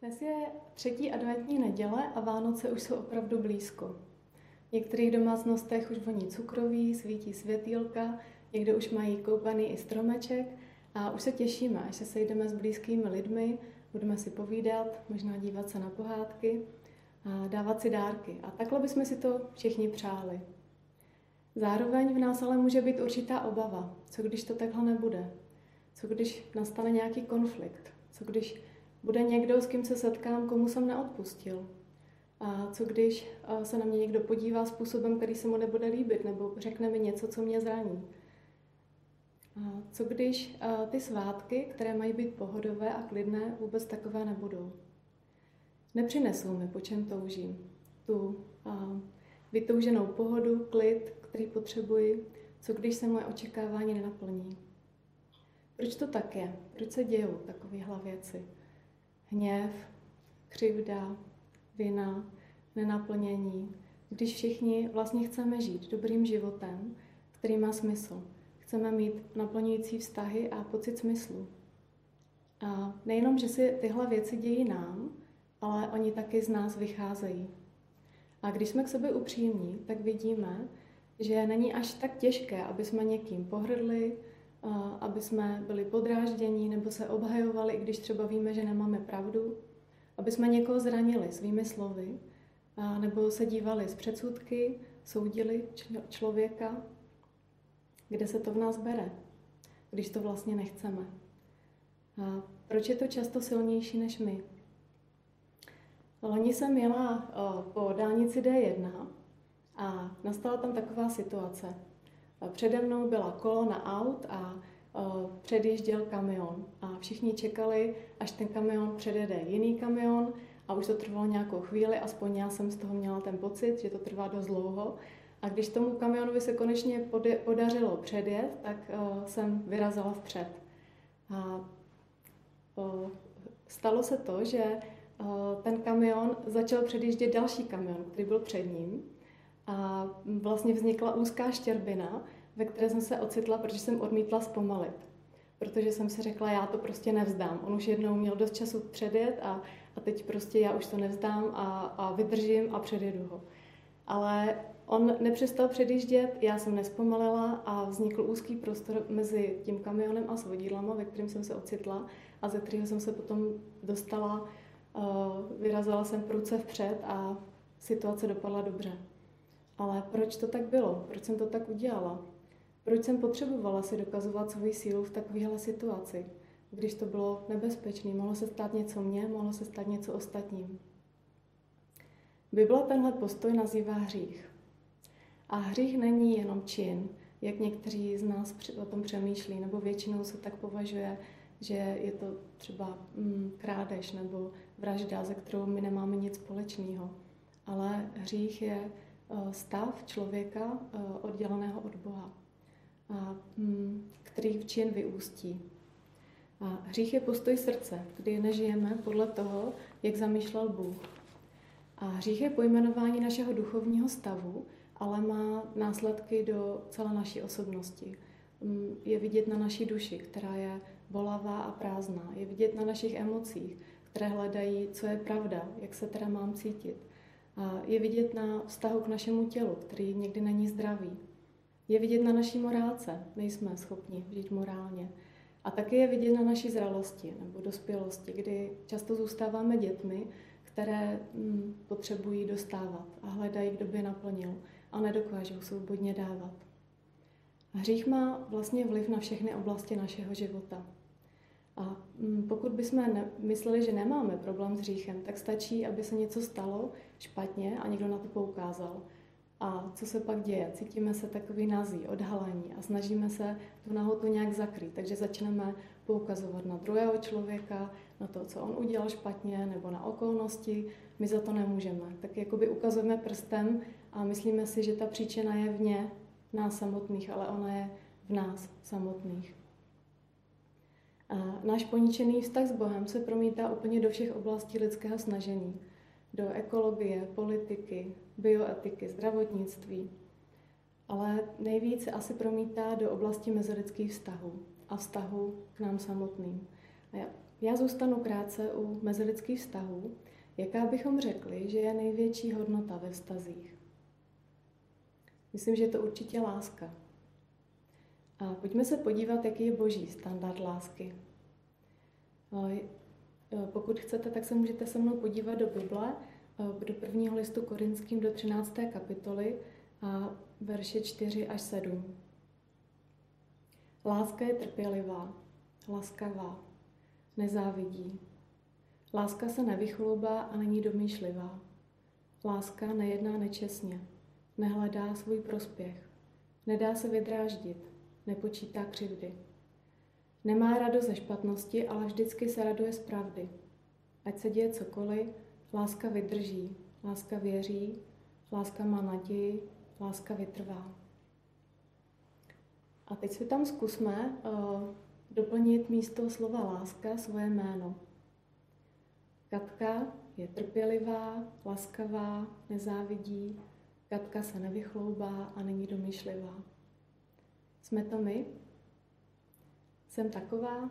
Dnes je třetí adventní neděle a Vánoce už jsou opravdu blízko. V některých domácnostech už voní cukroví, svítí světýlka, někde už mají koupaný i stromeček a už se těšíme, až se sejdeme s blízkými lidmi, budeme si povídat, možná dívat se na pohádky a dávat si dárky. A takhle bychom si to všichni přáli. Zároveň v nás ale může být určitá obava. Co když to takhle nebude? Co když nastane nějaký konflikt? Co když bude někdo, s kým se setkám, komu jsem neodpustil? A co když se na mě někdo podívá způsobem, který se mu nebude líbit, nebo řekne mi něco, co mě zraní? A co když ty svátky, které mají být pohodové a klidné, vůbec takové nebudou? Nepřinesou mi, po čem toužím. Tu vytouženou pohodu, klid, který potřebuji, co když se moje očekávání nenaplní. Proč to tak je? Proč se dějou takovéhle věci? Hněv, křivda, vina, nenaplnění, když všichni vlastně chceme žít dobrým životem, který má smysl. Chceme mít naplňující vztahy a pocit smyslu. A nejenom, že si tyhle věci dějí nám, ale oni taky z nás vycházejí. A když jsme k sobě upřímní, tak vidíme, že není až tak těžké, aby jsme někým pohrdli, aby jsme byli podráždění nebo se obhajovali, i když třeba víme, že nemáme pravdu, aby jsme někoho zranili svými slovy, nebo se dívali z předsudky, soudili člověka, kde se to v nás bere, když to vlastně nechceme. A proč je to často silnější než my? Loni jsem jela po dálnici D1 a nastala tam taková situace. Přede mnou byla kolona aut a předjížděl kamion. A všichni čekali, až ten kamion předjede jiný kamion a už to trvalo nějakou chvíli, aspoň já jsem z toho měla ten pocit, že to trvá dost dlouho. A když tomu kamionovi se konečně podařilo předjet, tak jsem vyrazila vpřed. A stalo se to, že ten kamion začal předjíždět další kamion, který byl před ním. A vlastně vznikla úzká štěrbina, ve které jsem se ocitla, protože jsem odmítla zpomalit. Protože jsem si řekla, já to prostě nevzdám. On už jednou měl dost času předjet a, a teď prostě já už to nevzdám a, a vydržím a předjedu ho. Ale on nepřestal předjíždět, já jsem nespomalila a vznikl úzký prostor mezi tím kamionem a svodidlama, ve kterém jsem se ocitla a ze kterého jsem se potom dostala, uh, vyrazila jsem průce vpřed a situace dopadla dobře. Ale proč to tak bylo? Proč jsem to tak udělala? Proč jsem potřebovala si dokazovat svoji sílu v takovéhle situaci? Když to bylo nebezpečné, mohlo se stát něco mně, mohlo se stát něco ostatním. Bible tenhle postoj nazývá hřích. A hřích není jenom čin, jak někteří z nás o tom přemýšlí, nebo většinou se tak považuje, že je to třeba mm, krádež nebo vražda, ze kterou my nemáme nic společného. Ale hřích je stav člověka uh, odděleného od Boha mm, který v čin vyústí. A hřích je postoj srdce, kdy nežijeme podle toho, jak zamýšlel Bůh. A hřích je pojmenování našeho duchovního stavu, ale má následky do celé naší osobnosti. Mm, je vidět na naší duši, která je bolavá a prázdná. Je vidět na našich emocích, které hledají, co je pravda, jak se teda mám cítit. Je vidět na vztahu k našemu tělu, který někdy není zdravý je vidět na naší morálce, nejsme schopni žít morálně. A taky je vidět na naší zralosti nebo dospělosti, kdy často zůstáváme dětmi, které hm, potřebují dostávat a hledají, kdo by naplnil a nedokážou svobodně dávat. Hřích má vlastně vliv na všechny oblasti našeho života. A hm, pokud bychom mysleli, že nemáme problém s hříchem, tak stačí, aby se něco stalo špatně a někdo na to poukázal. A co se pak děje? Cítíme se takový nazí, odhalení a snažíme se tu nahotu nějak zakrýt. Takže začneme poukazovat na druhého člověka, na to, co on udělal špatně, nebo na okolnosti. My za to nemůžeme. Tak jakoby ukazujeme prstem a myslíme si, že ta příčina je vně nás samotných, ale ona je v nás samotných. A náš poničený vztah s Bohem se promítá úplně do všech oblastí lidského snažení do ekologie, politiky, bioetiky, zdravotnictví, ale nejvíce asi promítá do oblasti mezilidských vztahů a vztahu k nám samotným. Já zůstanu krátce u mezilidských vztahů, jaká bychom řekli, že je největší hodnota ve vztazích. Myslím, že je to určitě láska. A pojďme se podívat, jaký je boží standard lásky. Pokud chcete, tak se můžete se mnou podívat do Bible, do prvního listu Korinským do 13. kapitoly a verše 4 až 7. Láska je trpělivá, laskavá, nezávidí. Láska se nevychloubá a není domýšlivá. Láska nejedná nečestně, nehledá svůj prospěch, nedá se vydráždit, nepočítá křivdy. Nemá radost ze špatnosti, ale vždycky se raduje z pravdy. Ať se děje cokoliv, láska vydrží, láska věří, láska má naději, láska vytrvá. A teď si tam zkusme uh, doplnit místo slova láska svoje jméno. Katka je trpělivá, laskavá, nezávidí, Katka se nevychloubá a není domyšlivá. Jsme to my? Jsem taková?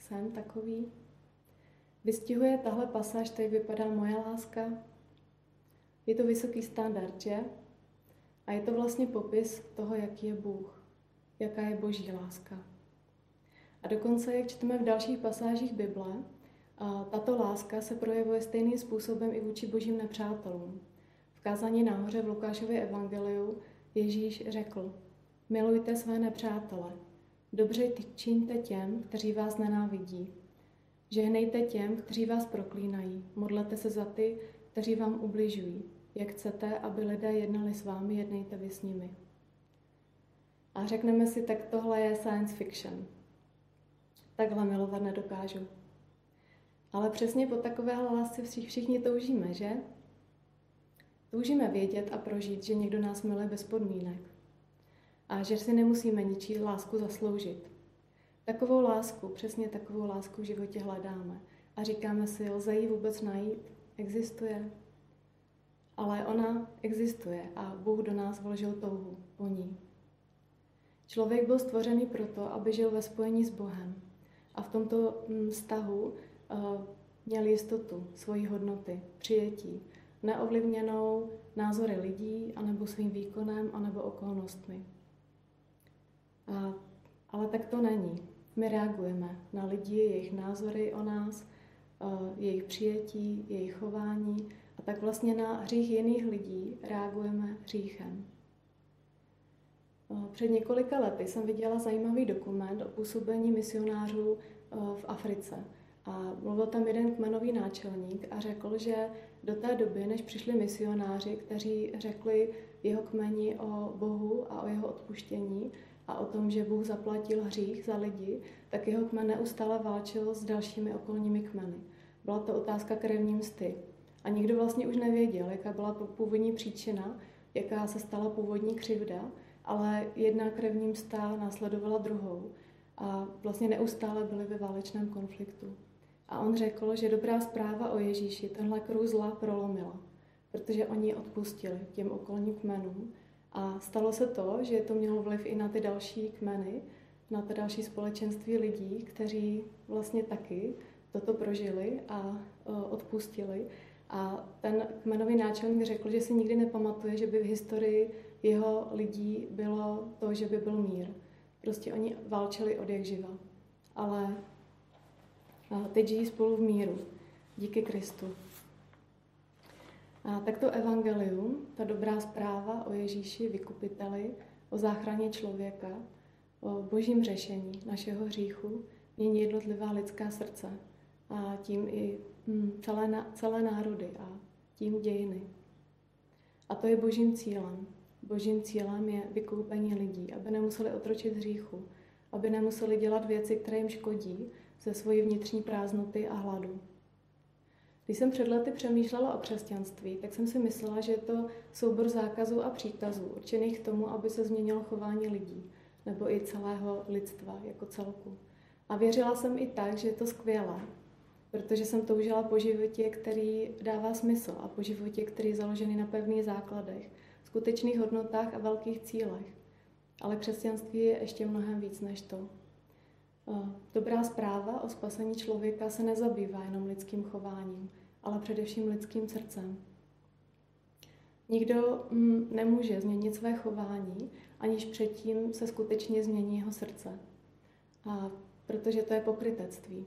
Jsem takový? Vystihuje tahle pasáž, jak vypadá moje láska? Je to vysoký standard, že? A je to vlastně popis toho, jaký je Bůh, jaká je boží láska. A dokonce, jak čteme v dalších pasážích Bible, tato láska se projevuje stejným způsobem i vůči božím nepřátelům. V kázání nahoře v Lukášově evangeliu Ježíš řekl, milujte své nepřátele, dobře čiňte těm, kteří vás nenávidí. Žehnejte těm, kteří vás proklínají, modlete se za ty, kteří vám ubližují. Jak chcete, aby lidé jednali s vámi, jednejte vy s nimi. A řekneme si, tak tohle je science fiction. Takhle milovat nedokážu. Ale přesně po takovéhle lásce všichni toužíme, že? Toužíme vědět a prožít, že někdo nás miluje bez podmínek. A že si nemusíme ničí lásku zasloužit. Takovou lásku, přesně takovou lásku v životě hledáme. A říkáme si, lze ji vůbec najít? Existuje? Ale ona existuje a Bůh do nás vložil touhu po ní. Člověk byl stvořený proto, aby žil ve spojení s Bohem. A v tomto mm, vztahu uh, měl jistotu, svojí hodnoty, přijetí, neovlivněnou názory lidí, anebo svým výkonem, anebo okolnostmi. A, ale tak to není. My reagujeme na lidi, jejich názory o nás, jejich přijetí, jejich chování a tak vlastně na hřích jiných lidí reagujeme hříchem. Před několika lety jsem viděla zajímavý dokument o působení misionářů v Africe. A mluvil tam jeden kmenový náčelník a řekl, že do té doby, než přišli misionáři, kteří řekli jeho kmeni o Bohu a o jeho odpuštění a o tom, že Bůh zaplatil hřích za lidi, tak jeho kmen neustále válčil s dalšími okolními kmeny. Byla to otázka krevní msty. A nikdo vlastně už nevěděl, jaká byla původní příčina, jaká se stala původní křivda, ale jedna krevní msta následovala druhou a vlastně neustále byli ve válečném konfliktu. A on řekl, že dobrá zpráva o Ježíši tenhle kruh zla prolomila, protože oni odpustili těm okolním kmenům. A stalo se to, že to mělo vliv i na ty další kmeny, na ty další společenství lidí, kteří vlastně taky toto prožili a odpustili. A ten kmenový náčelník řekl, že si nikdy nepamatuje, že by v historii jeho lidí bylo to, že by byl mír. Prostě oni válčili od jak živa. Ale a teď žijí spolu v míru. Díky Kristu. A tak to evangelium, ta dobrá zpráva o Ježíši vykupiteli, o záchraně člověka, o božím řešení našeho hříchu, mění jednotlivá lidská srdce a tím i hm, celé, celé národy a tím dějiny. A to je božím cílem. Božím cílem je vykoupení lidí, aby nemuseli otročit hříchu, aby nemuseli dělat věci, které jim škodí, ze svojí vnitřní prázdnoty a hladu. Když jsem před lety přemýšlela o křesťanství, tak jsem si myslela, že je to soubor zákazů a příkazů určených k tomu, aby se změnilo chování lidí nebo i celého lidstva jako celku. A věřila jsem i tak, že je to skvělé, protože jsem toužila po životě, který dává smysl a po životě, který je založený na pevných základech, skutečných hodnotách a velkých cílech. Ale křesťanství je ještě mnohem víc než to. Dobrá zpráva o spasení člověka se nezabývá jenom lidským chováním, ale především lidským srdcem. Nikdo mm, nemůže změnit své chování, aniž předtím se skutečně změní jeho srdce. A protože to je pokrytectví.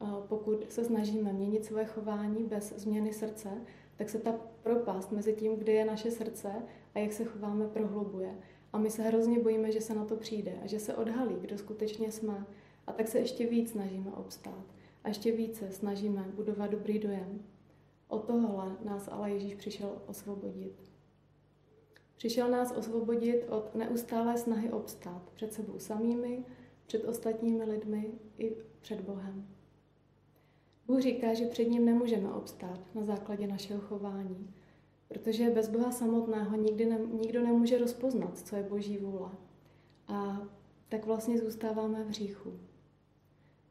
A pokud se snažíme měnit své chování bez změny srdce, tak se ta propast mezi tím, kde je naše srdce a jak se chováme, prohlubuje. A my se hrozně bojíme, že se na to přijde a že se odhalí, kdo skutečně jsme. A tak se ještě víc snažíme obstát. A ještě více snažíme budovat dobrý dojem. O tohle nás ale Ježíš přišel osvobodit. Přišel nás osvobodit od neustálé snahy obstát před sebou samými, před ostatními lidmi i před Bohem. Bůh říká, že před ním nemůžeme obstát na základě našeho chování, protože bez Boha samotného nikdy ne, nikdo nemůže rozpoznat, co je Boží vůle. A tak vlastně zůstáváme v hříchu.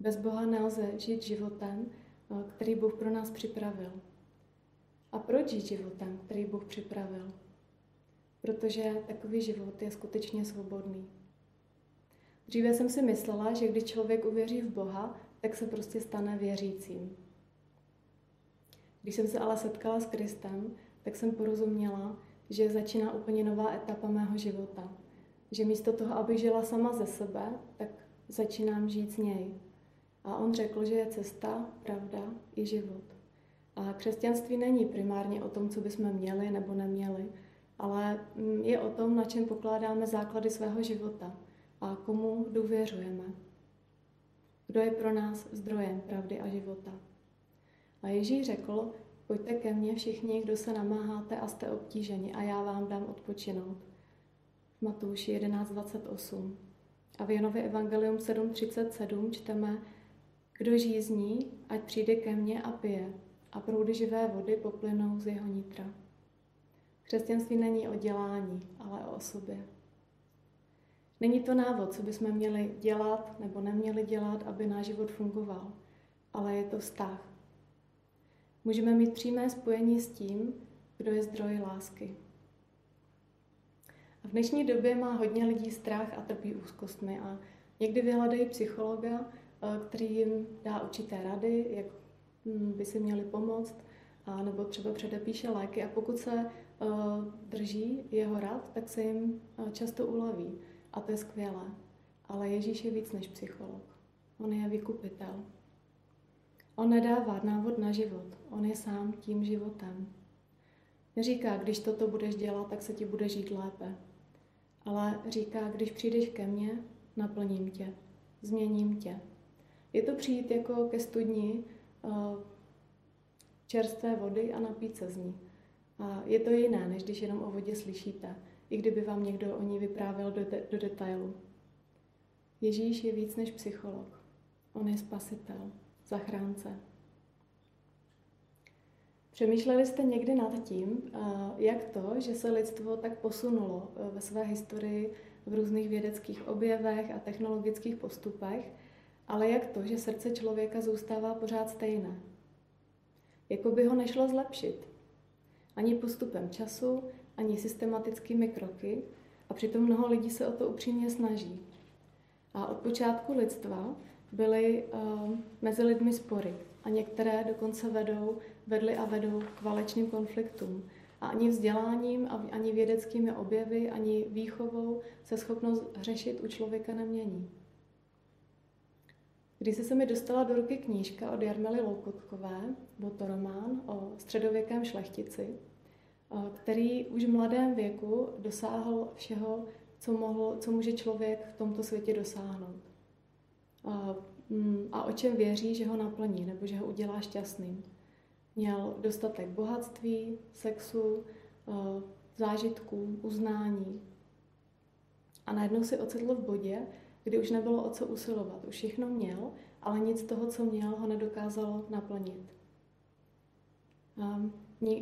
Bez Boha nelze žít životem, eh, který Bůh pro nás připravil. A proč žít životem, který Bůh připravil? Protože takový život je skutečně svobodný. Dříve jsem si myslela, že když člověk uvěří v Boha, tak se prostě stane věřícím. Když jsem se ale setkala s Kristem, tak jsem porozuměla, že začíná úplně nová etapa mého života. Že místo toho, aby žila sama ze sebe, tak začínám žít z něj. A on řekl, že je cesta, pravda i život. A křesťanství není primárně o tom, co bychom měli nebo neměli, ale je o tom, na čem pokládáme základy svého života a komu důvěřujeme. Kdo je pro nás zdrojem pravdy a života. A Ježíš řekl, pojďte ke mně všichni, kdo se namáháte a jste obtíženi a já vám dám odpočinout. Matouši 11.28. A v Janově Evangelium 7.37 čteme, kdo žízní, ať přijde ke mně a pije, a proudy živé vody poplynou z jeho nitra. Křesťanství není o dělání, ale o osobě. Není to návod, co bychom měli dělat nebo neměli dělat, aby náš život fungoval, ale je to vztah. Můžeme mít přímé spojení s tím, kdo je zdroj lásky. A v dnešní době má hodně lidí strach a trpí úzkostmi a někdy vyhledají psychologa, který jim dá určité rady, jak hm, by si měli pomoct, a nebo třeba předepíše léky a pokud se uh, drží jeho rad, tak se jim uh, často uleví. A to je skvělé. Ale Ježíš je víc než psycholog. On je vykupitel. On nedává návod na život. On je sám tím životem. Neříká, když toto budeš dělat, tak se ti bude žít lépe. Ale říká, když přijdeš ke mně, naplním tě, změním tě. Je to přijít jako ke studni uh, čerstvé vody a napít se z ní. A je to jiné, než když jenom o vodě slyšíte i kdyby vám někdo o ní vyprávěl do, de- do detailu. Ježíš je víc než psycholog. On je spasitel, zachránce. Přemýšleli jste někdy nad tím, eh, jak to, že se lidstvo tak posunulo eh, ve své historii v různých vědeckých objevech a technologických postupech, ale jak to, že srdce člověka zůstává pořád stejné? Jako by ho nešlo zlepšit. Ani postupem času, ani systematickými kroky a přitom mnoho lidí se o to upřímně snaží. A od počátku lidstva byly uh, mezi lidmi spory a některé dokonce vedou, vedly a vedou k válečným konfliktům. A ani vzděláním, ani vědeckými objevy, ani výchovou se schopnost řešit u člověka nemění. Když se mi dostala do ruky knížka od Jarmily Loukotkové, byl to román o středověkém šlechtici, který už v mladém věku dosáhl všeho, co, mohl, co může člověk v tomto světě dosáhnout. A, mm, a o čem věří, že ho naplní nebo že ho udělá šťastným. Měl dostatek bohatství, sexu, zážitků, uznání. A najednou si ocitl v bodě, kdy už nebylo o co usilovat. Už všechno měl, ale nic z toho, co měl, ho nedokázalo naplnit. A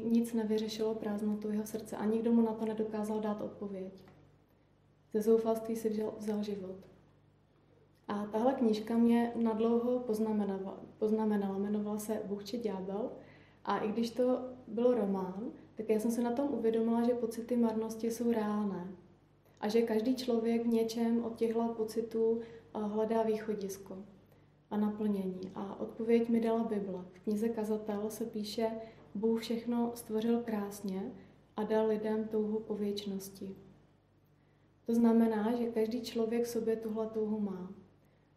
nic nevyřešilo prázdnotu jeho srdce a nikdo mu na to nedokázal dát odpověď. Ze zoufalství si vzal, vzal život. A tahle knížka mě nadlouho poznamenala, poznamenala, jmenovala se Bůh či ďábel. A i když to byl román, tak já jsem se na tom uvědomila, že pocity marnosti jsou reálné. A že každý člověk v něčem od těchto pocitů hledá východisko a naplnění. A odpověď mi dala Bible. V knize Kazatel se píše, Bůh všechno stvořil krásně a dal lidem touhu po věčnosti. To znamená, že každý člověk v sobě tuhle touhu má.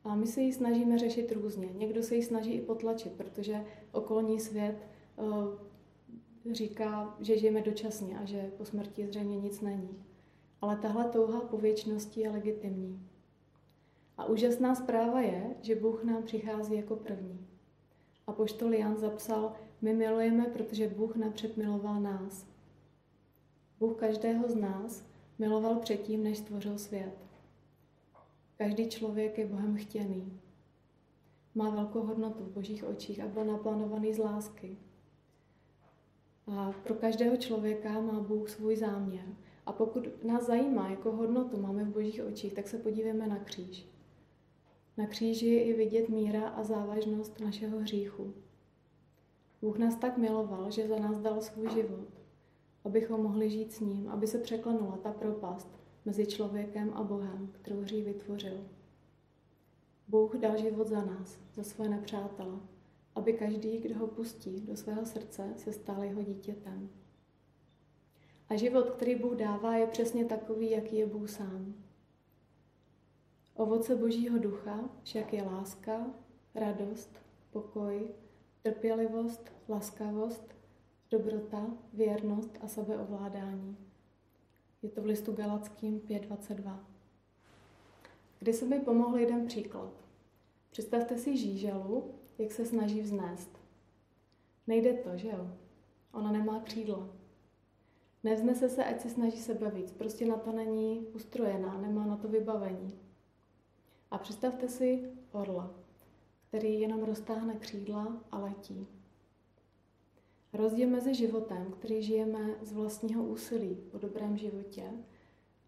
A my se ji snažíme řešit různě. Někdo se ji snaží i potlačit, protože okolní svět uh, říká, že žijeme dočasně a že po smrti zřejmě nic není. Ale tahle touha po věčnosti je legitimní. A úžasná zpráva je, že Bůh nám přichází jako první. A poštol Jan zapsal, my milujeme, protože Bůh napřed miloval nás. Bůh každého z nás miloval předtím, než stvořil svět. Každý člověk je Bohem chtěný. Má velkou hodnotu v božích očích a byl naplánovaný z lásky. A pro každého člověka má Bůh svůj záměr. A pokud nás zajímá, jako hodnotu máme v božích očích, tak se podívejme na kříž. Na kříži je i vidět míra a závažnost našeho hříchu. Bůh nás tak miloval, že za nás dal svůj život, abychom mohli žít s ním, aby se překlenula ta propast mezi člověkem a Bohem, kterou hří vytvořil. Bůh dal život za nás, za své nepřátele, aby každý, kdo ho pustí do svého srdce, se stal jeho dítětem. A život, který Bůh dává, je přesně takový, jaký je Bůh sám. Ovoce Božího ducha však je láska, radost, pokoj, trpělivost, laskavost, dobrota, věrnost a sebeovládání. Je to v listu Galackým 5.22. Kdy se mi pomohl jeden příklad. Představte si žíželu, jak se snaží vznést. Nejde to, že jo? Ona nemá křídla. Nevznese se, ať se snaží sebe víc. Prostě na to není ustrojená, nemá na to vybavení. A představte si orla, který jenom roztáhne křídla a letí. Rozdíl mezi životem, který žijeme z vlastního úsilí po dobrém životě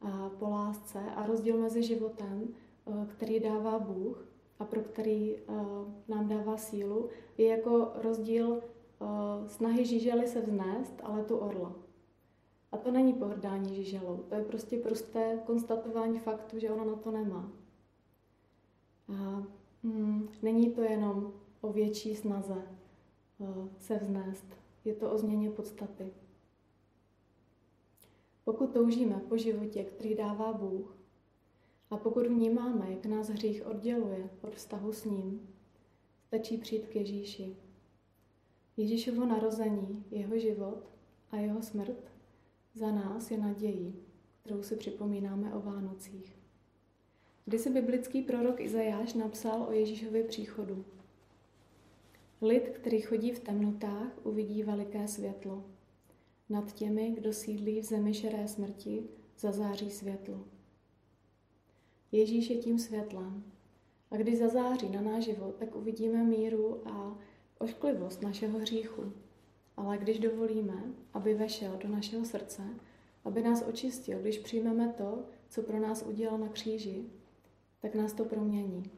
a po lásce, a rozdíl mezi životem, eh, který dává Bůh a pro který eh, nám dává sílu, je jako rozdíl eh, snahy žížely se vznést, ale tu orla. A to není pohrdání žíželou, to je prostě prosté konstatování faktu, že ona na to nemá. A mm, není to jenom o větší snaze uh, se vznést, je to o změně podstaty. Pokud toužíme po životě, který dává Bůh, a pokud vnímáme, jak nás hřích odděluje od vztahu s ním, stačí přijít k Ježíši. Ježíšovo narození, jeho život a jeho smrt za nás je nadějí, kterou si připomínáme o Vánocích. Kdysi biblický prorok Izajáš napsal o Ježíšově příchodu. Lid, který chodí v temnotách, uvidí veliké světlo. Nad těmi, kdo sídlí v zemi šeré smrti, zazáří světlo. Ježíš je tím světlem. A když zazáří na náš život, tak uvidíme míru a ošklivost našeho hříchu. Ale když dovolíme, aby vešel do našeho srdce, aby nás očistil, když přijmeme to, co pro nás udělal na kříži, tak nás to promění.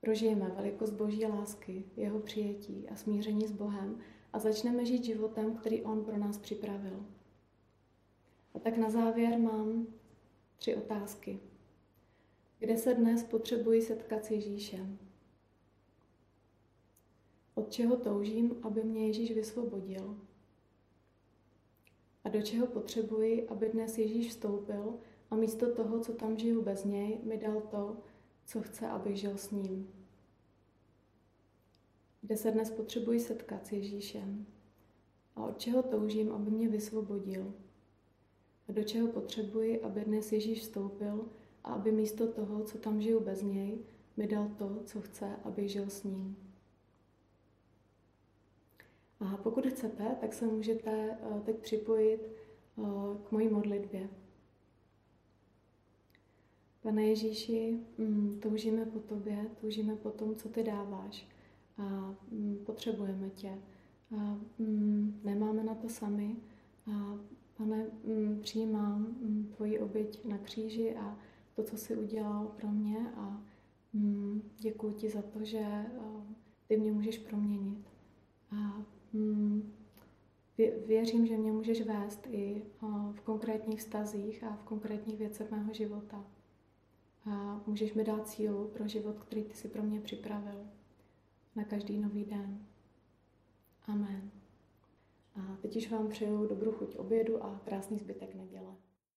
Prožijeme velikost Boží lásky, jeho přijetí a smíření s Bohem a začneme žít životem, který On pro nás připravil. A tak na závěr mám tři otázky. Kde se dnes potřebuji setkat s Ježíšem? Od čeho toužím, aby mě Ježíš vysvobodil? A do čeho potřebuji, aby dnes Ježíš vstoupil a místo toho, co tam žiju bez něj, mi dal to, co chce, aby žil s ním. Kde se dnes potřebuji setkat s Ježíšem a od čeho toužím, aby mě vysvobodil. A do čeho potřebuji, aby dnes Ježíš vstoupil a aby místo toho, co tam žiju bez něj, mi dal to, co chce, aby žil s ním. A pokud chcete, tak se můžete eh, teď připojit eh, k mojí modlitbě. Pane Ježíši, mm, toužíme po tobě, toužíme po tom, co ty dáváš a mm, potřebujeme tě. A mm, nemáme na to sami. A pane, přijímám tvoji oběť na kříži a to, co jsi udělal pro mě a děkuji ti za to, že ty mě můžeš proměnit. A věřím, že mě můžeš vést i v konkrétních vztazích a v konkrétních věcech mého života. a můžeš mi dát sílu pro život, který ty si pro mě připravil na každý nový den. Amen. A teď už vám přeju dobrou chuť obědu a krásný zbytek neděle.